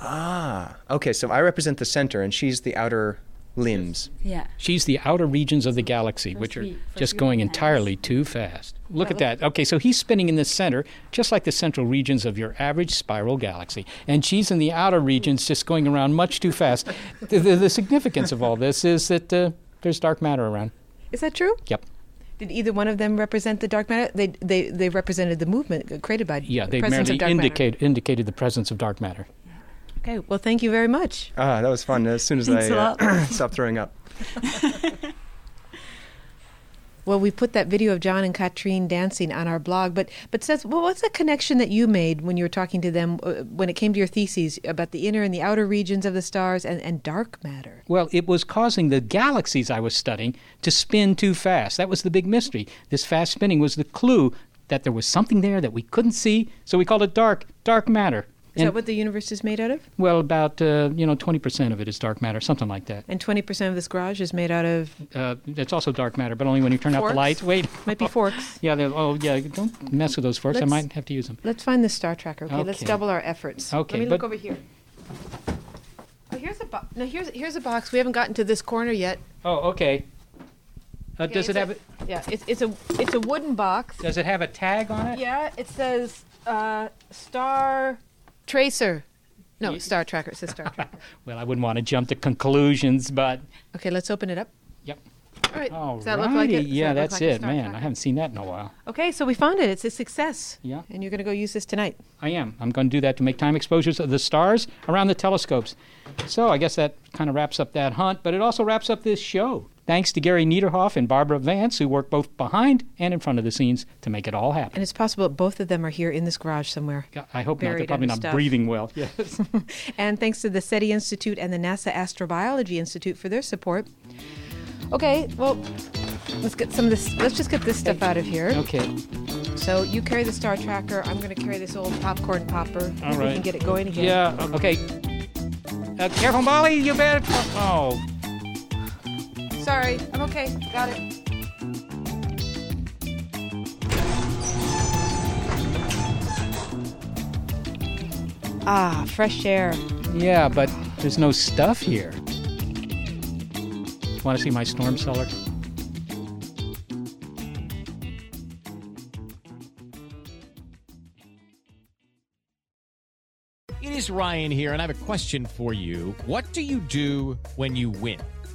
S10: Ah, okay. So I represent the center, and she's the outer limbs.
S11: Yeah.
S3: She's the outer regions of the galaxy, which are
S11: we-
S3: just going
S11: hands.
S3: entirely too fast. Look at that. Okay, so he's spinning in the center, just like the central regions of your average spiral galaxy. And she's in the outer regions, just going around much too fast. the, the, the significance of all this is that uh, there's dark matter around.
S4: Is that true?
S3: Yep.
S4: Did either one of them represent the dark matter? They they they represented the movement created by
S3: Yeah, they
S4: presence
S3: merely
S4: of
S3: indicate, indicated the presence of dark matter.
S4: Okay, well, thank you very much.
S10: Ah, that was fun. As soon as
S4: Thanks
S10: I
S4: a
S10: uh, stopped throwing up.
S4: Well, we put that video of John and Katrien dancing on our blog, but but says, well, what's the connection that you made when you were talking to them uh, when it came to your theses about the inner and the outer regions of the stars and, and dark matter?
S3: Well, it was causing the galaxies I was studying to spin too fast. That was the big mystery. This fast spinning was the clue that there was something there that we couldn't see, so we called it dark, dark matter.
S4: Is
S3: And-
S4: that what the universe is made out of?
S3: well, about uh, you know twenty percent of it is dark matter, something like that.
S4: And twenty percent of this garage is made out of
S3: Uh, it's also dark matter, but only when you turn out the lights. Wait,
S4: might be forks.
S3: yeah. Oh, yeah. Don't mess with those forks. I
S4: Let's-
S3: might have to use them.
S4: Let's find the star tracker. Okay, let's double our efforts.
S3: Okay,
S4: Let me look over here. Oh, here's a box. Now here's here's a box. We haven't gotten to this corner yet.
S3: Oh, okay. Uh,
S4: Okay,
S3: does it have?
S4: a-
S3: A,
S4: Yeah, it's it's a it's a wooden box.
S3: does it have a tag on it?
S4: Yeah, it says uh, Star Tracer. No, Star Tracker. It says Star Tracker.
S3: Well, I wouldn't want to jump to conclusions, but
S4: Okay, let's open it up.
S3: Yep.
S4: All right.
S3: All
S4: Does that look like it? Does
S3: Yeah,
S4: that
S3: that's
S4: like
S3: it, man.
S4: Tracker?
S3: I haven't seen that in a while.
S4: Okay, so we found it. It's a success.
S3: Yeah.
S4: And you're going to go use this tonight.
S3: I am. I'm going to do that to make time exposures of the stars around the telescopes. So I guess that kind of wraps up that hunt, but it also wraps up this show. Thanks to Gary Niederhoff and Barbara Vance, who work both behind and in front of the scenes to make it all happen.
S4: And it's possible that both of them are here in this garage somewhere.
S3: I hope not. They're probably not
S4: stuff.
S3: breathing well. Yes.
S4: and thanks to the SETI Institute and the NASA Astrobiology Institute for their support. Okay, well, let's get some of this. Let's just get this stuff out of here.
S3: Okay.
S4: So you carry the star tracker. I'm going to carry this old popcorn popper.
S3: All
S4: We can get it going again.
S3: Yeah. Okay. Uh, careful, Molly. You better. Oh.
S4: Sorry. I'm okay. Got it. Ah, fresh air.
S3: Yeah, but there's no stuff here. Want to see my storm cellar?
S12: It is Ryan here, and I have a question for you. What do you do when you win?